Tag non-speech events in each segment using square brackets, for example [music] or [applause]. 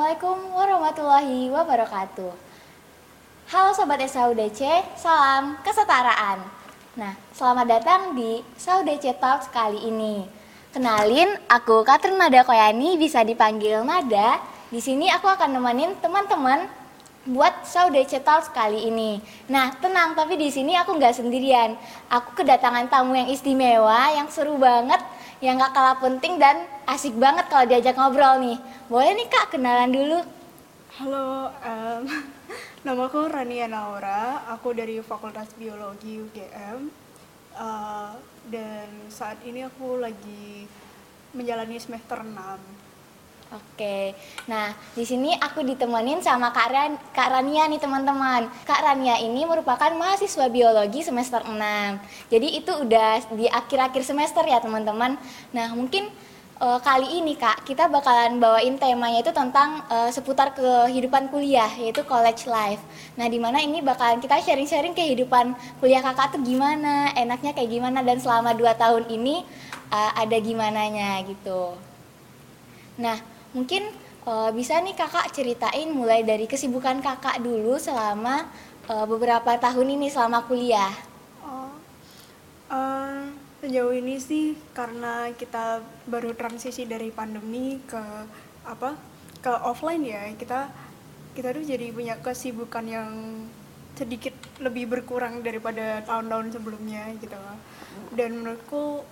Assalamualaikum warahmatullahi wabarakatuh. Halo Sobat SAUDC, salam kesetaraan. Nah, selamat datang di SAUDC Talks kali ini. Kenalin, aku Katrin Nada Koyani, bisa dipanggil Nada. Di sini aku akan nemenin teman-teman buat SAUDC Talks kali ini. Nah, tenang, tapi di sini aku nggak sendirian. Aku kedatangan tamu yang istimewa, yang seru banget, yang gak kalah penting dan asik banget kalau diajak ngobrol nih. Boleh nih kak kenalan dulu? Halo, um, [laughs] nama aku Rania Naura, aku dari Fakultas Biologi UGM. Uh, dan saat ini aku lagi menjalani semester 6. Oke, nah di sini aku ditemenin sama Kak, Ran Kak Rania nih teman-teman. Kak Rania ini merupakan mahasiswa biologi semester 6. Jadi itu udah di akhir-akhir semester ya teman-teman. Nah mungkin uh, kali ini Kak kita bakalan bawain temanya itu tentang uh, seputar kehidupan kuliah yaitu college life. Nah di mana ini bakalan kita sharing-sharing kehidupan kuliah kakak tuh gimana, enaknya kayak gimana dan selama 2 tahun ini uh, ada gimananya gitu. Nah, Mungkin uh, bisa nih kakak ceritain mulai dari kesibukan kakak dulu selama uh, beberapa tahun ini selama kuliah. Oh, uh, sejauh ini sih karena kita baru transisi dari pandemi ke apa ke offline ya kita kita tuh jadi punya kesibukan yang sedikit lebih berkurang daripada tahun-tahun sebelumnya gitu dan menurutku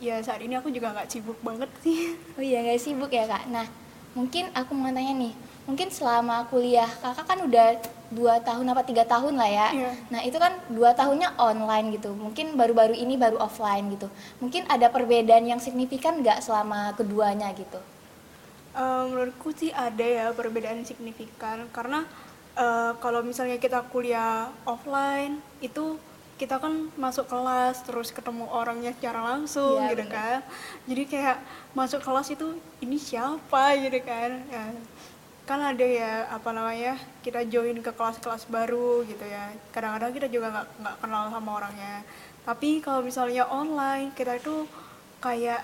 ya saat ini aku juga nggak sibuk banget sih. [laughs] Oh iya nggak sibuk ya kak. Nah mungkin aku mau tanya nih. Mungkin selama kuliah kakak kan udah dua tahun apa tiga tahun lah ya. Yeah. nah itu kan dua tahunnya online gitu. Mungkin baru-baru ini baru offline gitu. Mungkin ada perbedaan yang signifikan nggak selama keduanya gitu? Uh, menurutku sih ada ya perbedaan signifikan. Karena uh, kalau misalnya kita kuliah offline itu kita kan masuk kelas terus ketemu orangnya secara langsung ya, gitu bener. kan. Jadi kayak masuk kelas itu ini siapa? gitu kan. Ya, kan ada ya apa namanya kita join ke kelas-kelas baru gitu ya. Kadang-kadang kita juga nggak nggak kenal sama orangnya. Tapi kalau misalnya online kita itu kayak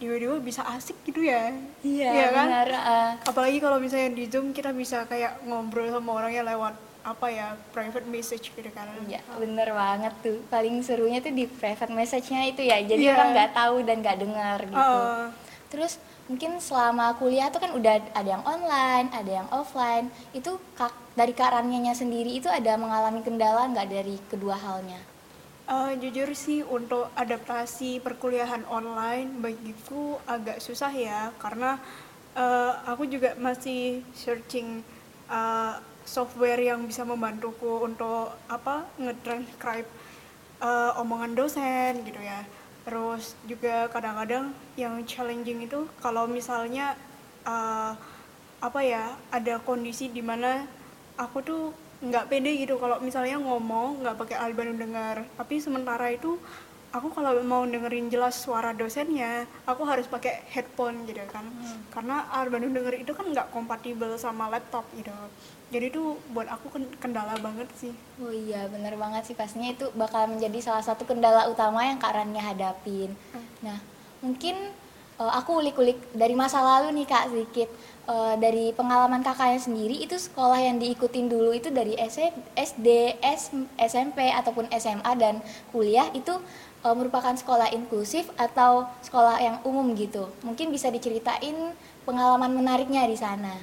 tiba-tiba bisa asik gitu ya. Iya ya kan? benar, uh. apalagi kalau misalnya di zoom kita bisa kayak ngobrol sama orangnya lewat apa ya private message gitu kan. Ya bener banget tuh. Paling serunya tuh di private message-nya itu ya. Jadi yeah. orang nggak tahu dan nggak dengar gitu. Uh. terus mungkin selama kuliah tuh kan udah ada yang online ada yang offline. Itu kak dari karannya sendiri itu ada mengalami kendala nggak dari kedua halnya? Uh, jujur sih untuk adaptasi perkuliahan online bagiku agak susah ya. Karena uh, aku juga masih searching uh, software yang bisa membantuku untuk apa ngetranscribe uh, omongan dosen gitu ya. Terus juga kadang-kadang yang challenging itu kalau misalnya uh, apa ya ada kondisi di mana aku tuh nggak pede gitu. Kalau misalnya ngomong nggak pakai alat bantu dengar tapi sementara itu aku kalau mau dengerin jelas suara dosennya aku harus pakai headphone gitu kan. Hmm. karena bantu denger itu kan nggak kompatibel sama laptop gitu. Jadi itu buat aku kendala banget sih. Oh iya bener banget sih pastinya itu bakal menjadi salah satu kendala utama yang kak Rania hadapin. Hmm. nah mungkin uh, aku ulik-ulik dari masa lalu nih kak sedikit. Uh, dari pengalaman kakaknya sendiri itu sekolah yang diikutin dulu itu dari SD, SMP ataupun SMA dan kuliah itu uh, merupakan sekolah inklusif atau sekolah yang umum gitu. Mungkin bisa diceritain pengalaman menariknya di sana.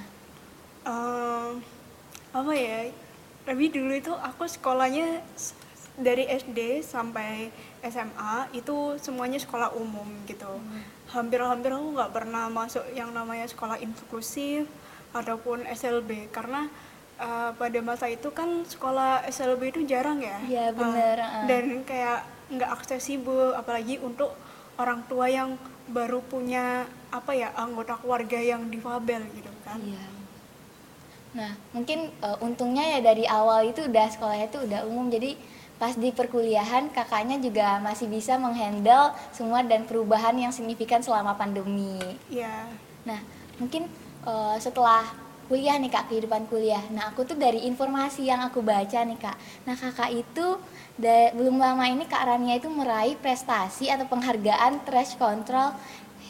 Um, apa ya? Tapi dulu itu aku sekolahnya dari SD sampai SMA itu semuanya sekolah umum gitu. Hmm. Hampir-hampir aku nggak pernah masuk yang namanya sekolah inklusif ataupun SLB karena uh, pada masa itu kan sekolah SLB itu jarang ya. Iya benar. Uh, dan kayak nggak aksesibel apalagi untuk orang tua yang baru punya apa ya anggota keluarga yang difabel gitu kan iya. nah mungkin uh, untungnya ya dari awal itu udah sekolahnya itu udah umum jadi pas di perkuliahan kakaknya juga masih bisa menghandle semua dan perubahan yang signifikan selama pandemi. Iya. Nah, mungkin uh, setelah kuliah nih kak kehidupan kuliah nah aku tuh dari informasi yang aku baca nih kak nah kakak itu belum lama ini kak Rania itu meraih prestasi atau penghargaan trash control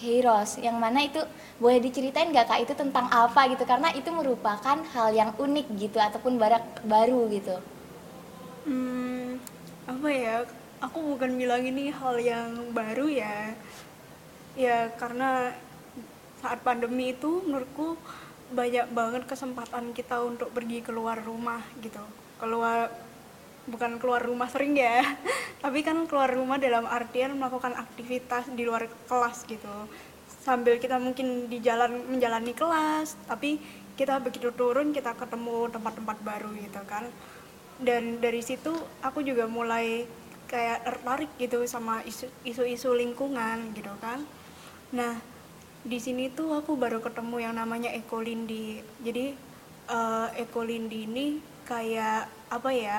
Heroes yang mana itu boleh diceritain nggak kak itu tentang apa gitu karena itu merupakan hal yang unik gitu ataupun barak baru gitu Hmm, apa ya? Aku bukan bilang ini hal yang baru ya. Ya karena saat pandemi itu menurutku banyak banget kesempatan kita untuk pergi keluar rumah gitu. Keluar bukan keluar rumah sering ya, [laughs] tapi kan keluar rumah dalam artian melakukan aktivitas di luar kelas gitu. Sambil kita mungkin di jalan menjalani kelas, tapi kita begitu turun kita ketemu tempat-tempat baru gitu kan dan dari situ aku juga mulai kayak tertarik gitu sama isu- isu-isu lingkungan gitu kan nah di sini tuh aku baru ketemu yang namanya ekolindi jadi eh, ekolindi ini kayak apa ya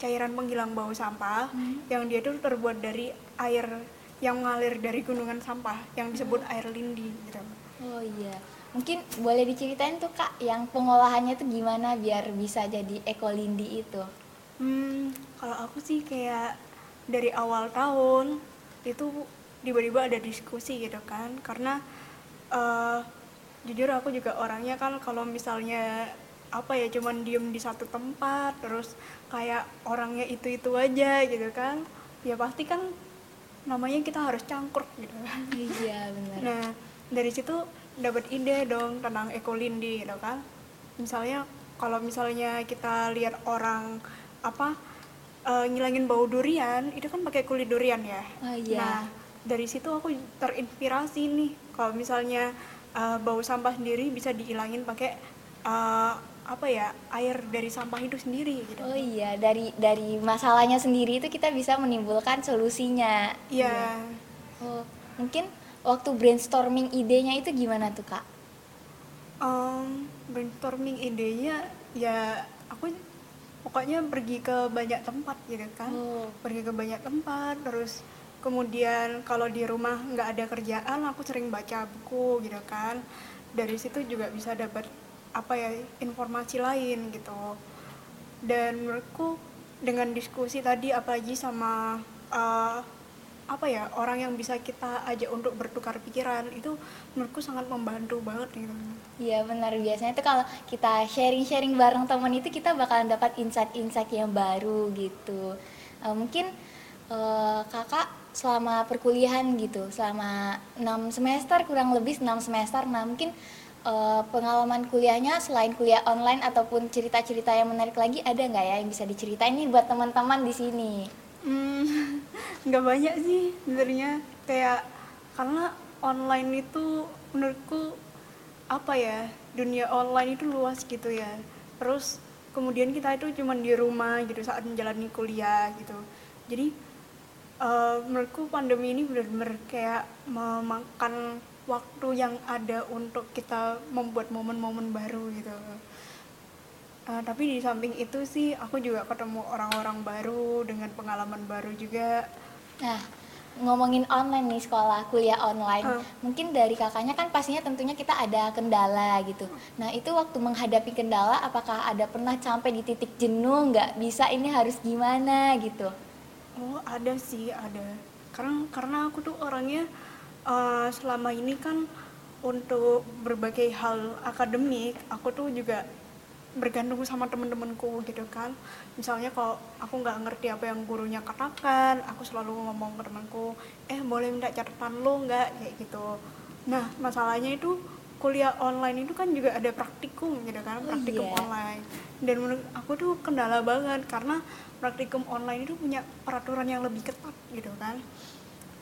cairan penghilang bau sampah yang dia tuh terbuat dari air yang mengalir dari gunungan sampah yang disebut air lindi gitu. Oh iya. Mungkin boleh diceritain tuh kak yang pengolahannya tuh gimana biar bisa jadi ekolindi itu? Hmm, kalau aku sih kayak dari awal tahun itu tiba-tiba ada diskusi gitu kan, karena eh, jujur aku juga orangnya kan kalau misalnya apa ya cuman diem di satu tempat terus kayak orangnya itu itu aja gitu kan, ya pasti kan namanya kita harus cangkruk gitu kan. iya benar Nah, dari situ dapat ide dong tentang ekolindi gitu kan. Misalnya kalau misalnya kita lihat orang apa eh, ngilangin bau durian, itu kan pakai kulit durian ya. Oh, iya. Nah, dari situ aku terinspirasi nih. Kalau misalnya eh, bau sampah sendiri bisa dihilangin pakai eh, apa ya air dari sampah itu sendiri gitu. oh iya dari dari masalahnya sendiri itu kita bisa menimbulkan solusinya Iya. oh mungkin waktu brainstorming idenya itu gimana tuh kak Em, brainstorming idenya ya aku pokoknya pergi ke banyak tempat gitu kan Oh. pergi ke banyak tempat terus kemudian kalau di rumah nggak ada kerjaan aku sering baca buku gitu kan. Dari situ juga bisa dapat apa ya informasi lain gitu. Dan menurutku dengan diskusi tadi apalagi sama eh, apa ya orang yang bisa kita ajak untuk bertukar pikiran itu menurutku sangat membantu banget gitu. Iya benar. Biasanya tuh kalau kita sharing-sharing bareng teman itu kita bakalan dapat insight-insight yang baru gitu. Eh, mungkin eh, kakak selama perkuliahan gitu, selama 6 semester kurang lebih 6 semester, nah mungkin eh, pengalaman kuliahnya selain kuliah online ataupun cerita-cerita yang menarik lagi ada nggak ya yang bisa diceritain nih buat teman-teman di sini? Hmm, [laughs] nggak banyak sih sebenarnya. Kayak karena online itu menurutku apa ya dunia online itu luas gitu ya. Terus kemudian kita itu cuman di rumah gitu saat menjalani kuliah gitu. Jadi eh, menurutku pandemi ini benar-benar kayak memakan waktu yang ada untuk kita membuat momen-momen baru gitu Eh, tapi di samping itu sih aku juga ketemu orang-orang baru dengan pengalaman baru juga. Nah, ngomongin online nih sekolah kuliah online, Hmm. mungkin dari kakaknya kan pastinya tentunya kita ada kendala gitu. Nah itu waktu menghadapi kendala, apakah ada pernah sampai di titik jenuh nggak bisa ini harus gimana gitu? Oh ada sih ada. Karena karena aku tuh orangnya eh, selama ini kan untuk berbagai hal akademik aku tuh juga bergantung sama temen-temenku gitu kan. Misalnya kalau aku nggak ngerti apa yang gurunya katakan aku selalu ngomong ke temanku eh boleh minta catatan lo nggak? Kayak gitu. Nah masalahnya itu kuliah online itu kan juga ada praktikum gitu kan Oh, praktikum iya. online dan menurut aku tuh kendala banget karena praktikum online itu punya peraturan yang lebih ketat gitu kan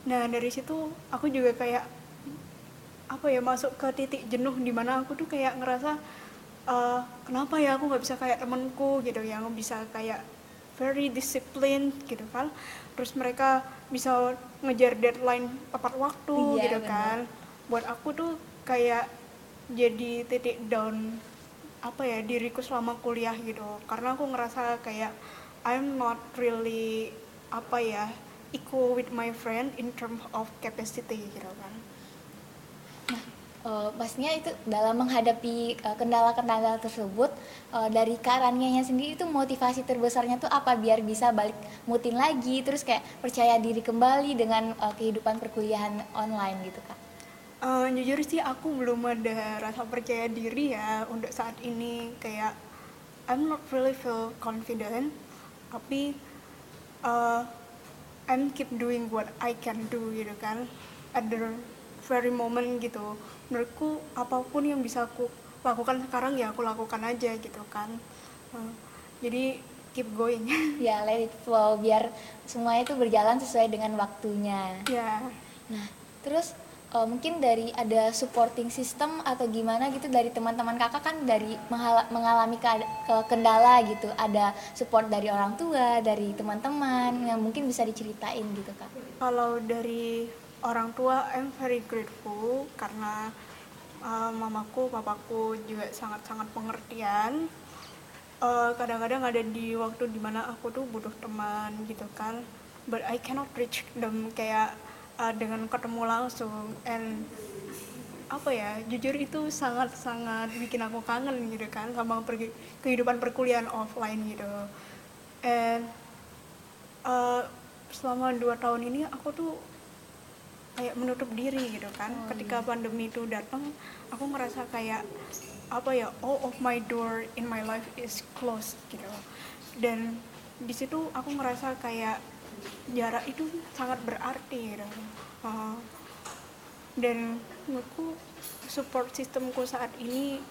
nah dari situ aku juga kayak apa ya masuk ke titik jenuh di mana aku tuh kayak ngerasa eh, kenapa ya aku nggak bisa kayak temenku gitu yang bisa kayak very disciplined gitu kan terus mereka bisa ngejar deadline tepat waktu Iya, gitu benar. kan buat aku tuh kayak jadi titik down apa ya diriku selama kuliah gitu. Karena aku ngerasa kayak I'm not really apa ya equal with my friend in terms of capacity gitu kan. Eh, pastinya itu dalam menghadapi eh, kendala-kendala tersebut eh, dari Karanianya sendiri itu motivasi terbesarnya tuh apa? Biar bisa balik mutin lagi terus kayak percaya diri kembali dengan eh, kehidupan perkuliahan online gitu kak. Eh, jujur sih aku belum ada rasa percaya diri ya untuk saat ini. Kayak I'm not really feel confident tapi uh, I'm keep doing what I can do gitu kan. At the very moment gitu. Menurutku apa pun yang bisa aku lakukan sekarang ya aku lakukan aja gitu kan. Uh, jadi keep going. [laughs] Ya let it flow. Biar semuanya itu berjalan sesuai dengan waktunya. Ya. Nah terus uh, mungkin dari ada supporting system atau gimana gitu dari teman-teman kakak kan dari mengalami keada- ke- kendala gitu ada support dari orang tua dari teman-teman yang mungkin bisa diceritain gitu kak Kalau dari orang tua, I'm very grateful karena uh, mamaku, papaku juga sangat-sangat pengertian. Uh, Kadang-kadang ada di waktu di mana aku tuh butuh teman gitu kan, but I cannot reach them kayak uh, dengan ketemu langsung. And apa ya jujur itu sangat-sangat bikin aku kangen gitu kan sama pergi kehidupan perkuliahan offline gitu. And uh, selama dua tahun ini aku tuh kayak menutup diri gitu kan. Oh, ketika pandemi itu datang aku ngerasa kayak apa ya all of my door in my life is closed gitu. Dan di situ aku ngerasa kayak jarak itu sangat berarti gitu. Uh, dan menurutku support sistemku saat ini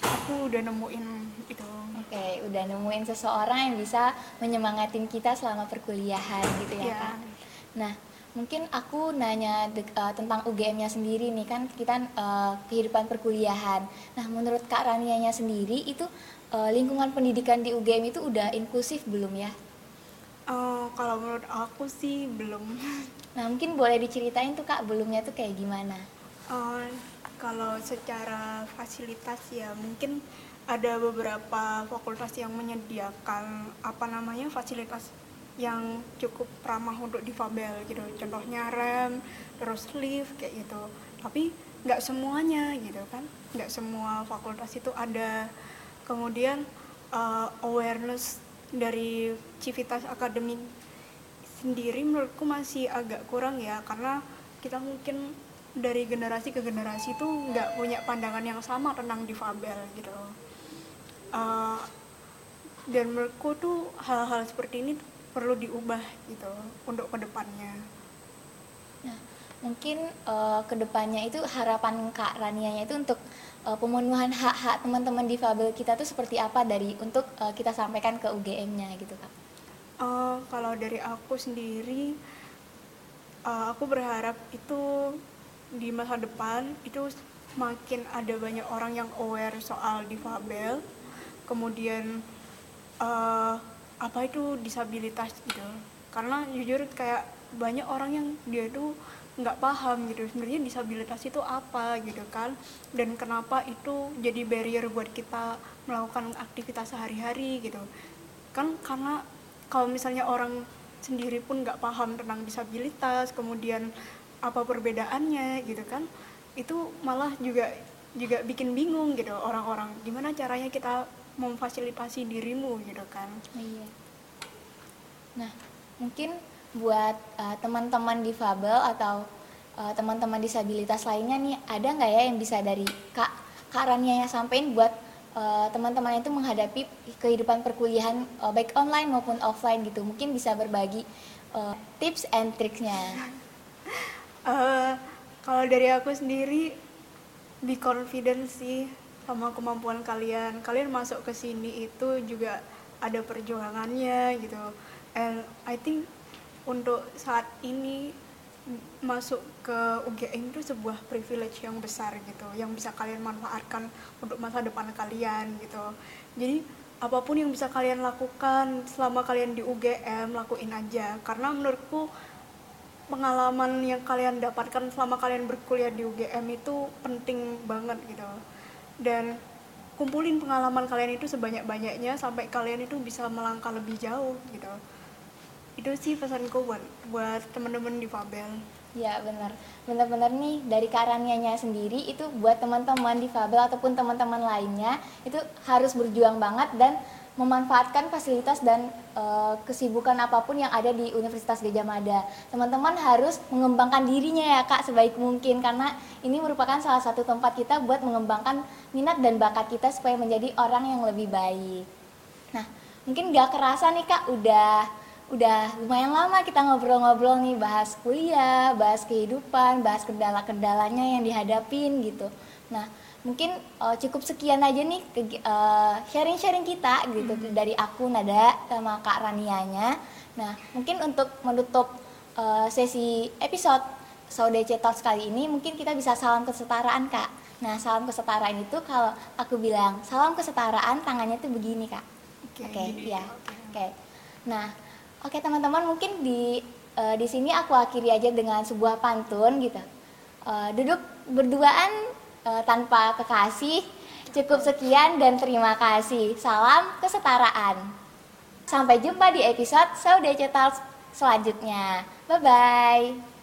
aku udah nemuin itu. Oke udah nemuin seseorang yang bisa menyemangatin kita selama perkuliahan gitu ya Iya. kak. Nah mungkin aku nanya de- eh, tentang UGM-nya sendiri nih kan kita eh, kehidupan perkuliahan. Nah menurut kak Ranianya sendiri itu eh, lingkungan pendidikan di UGM itu udah inklusif belum ya Uh, kalau menurut aku sih belum. [laughs] Nah, mungkin boleh diceritain tuh Kak, belumnya tuh kayak gimana? Uh, kalau secara fasilitas ya mungkin ada beberapa fakultas yang menyediakan apa namanya fasilitas yang cukup ramah untuk difabel gitu. Contohnya rem terus lift kayak gitu. Tapi nggak semuanya gitu kan. Nggak semua fakultas itu ada. Kemudian uh, awareness dari civitas akademik sendiri menurutku masih agak kurang ya karena kita mungkin dari generasi ke generasi tuh nggak punya pandangan yang sama tentang difabel gitu. Uh, dan menurutku tuh hal-hal seperti ini perlu diubah gitu untuk ke depannya. Nah, mungkin eh, ke depannya itu harapan Kak Ranianya itu untuk eh, pemenuhan hak-hak teman-teman difabel kita tuh seperti apa dari untuk eh, kita sampaikan ke UGM-nya gitu Kak? Uh, kalau dari aku sendiri, uh, aku berharap itu di masa depan itu makin ada banyak orang yang aware soal difabel, kemudian uh, apa itu disabilitas gitu. Karena jujur kayak banyak orang yang dia tuh nggak paham gitu sebenarnya disabilitas itu apa gitu kan dan kenapa itu jadi barrier buat kita melakukan aktivitas sehari-hari gitu kan karena kalau misalnya orang sendiri pun nggak paham tentang disabilitas kemudian apa perbedaannya gitu kan itu malah juga juga bikin bingung gitu orang-orang gimana caranya kita memfasilitasi dirimu gitu kan Iya. Nah, mungkin buat eh, teman-teman difabel atau eh, teman-teman disabilitas lainnya nih, ada nggak ya yang bisa dari Kak Rania yang sampein buat eh, teman-teman itu menghadapi kehidupan perkuliahan eh, baik online maupun offline gitu. Mungkin bisa berbagi eh, tips and tricksnya. [laughs] Eh, kalau dari aku sendiri be confident sih sama kemampuan kalian kalian masuk ke sini itu juga ada perjuangannya gitu and I think untuk saat ini masuk ke UGM itu sebuah privilege yang besar gitu yang bisa kalian manfaatkan untuk masa depan kalian gitu. Jadi apa pun yang bisa kalian lakukan selama kalian di UGM lakuin aja. Karena menurutku pengalaman yang kalian dapatkan selama kalian berkuliah di UGM itu penting banget gitu. Dan kumpulin pengalaman kalian itu sebanyak-banyaknya sampai kalian itu bisa melangkah lebih jauh gitu itu sih pesanku buat buat teman-teman di Fabel Ya benar, benar-benar nih dari Kak Ranianya sendiri itu buat teman-teman difabel ataupun teman-teman lainnya itu harus berjuang banget dan memanfaatkan fasilitas dan uh, kesibukan apa pun yang ada di Universitas Gajah Mada. Teman-teman harus mengembangkan dirinya ya Kak sebaik mungkin karena ini merupakan salah satu tempat kita buat mengembangkan minat dan bakat kita supaya menjadi orang yang lebih baik. Nah, mungkin gak kerasa nih Kak udah udah lumayan lama kita ngobrol-ngobrol nih bahas kuliah, bahas kehidupan, bahas kendala-kendalanya yang dihadapin gitu. Nah, mungkin uh, cukup sekian aja nih uh, sharing-sharing kita gitu hmm. dari aku Nada sama Kak Ranianya. Nah, mungkin untuk menutup uh, sesi episode Saudece Talks kali ini mungkin kita bisa salam kesetaraan Kak. Nah, salam kesetaraan itu kalau aku bilang salam kesetaraan tangannya tuh begini Kak. Oke, okay, okay, ya. Oke. Okay. Nah, oke teman-teman mungkin di uh, di sini aku akhiri aja dengan sebuah pantun gitu. Uh, duduk berduaan uh, tanpa kekasih. Cukup sekian dan terima kasih. Salam kesetaraan. Sampai jumpa di episode Saudece Talks selanjutnya. Bye bye.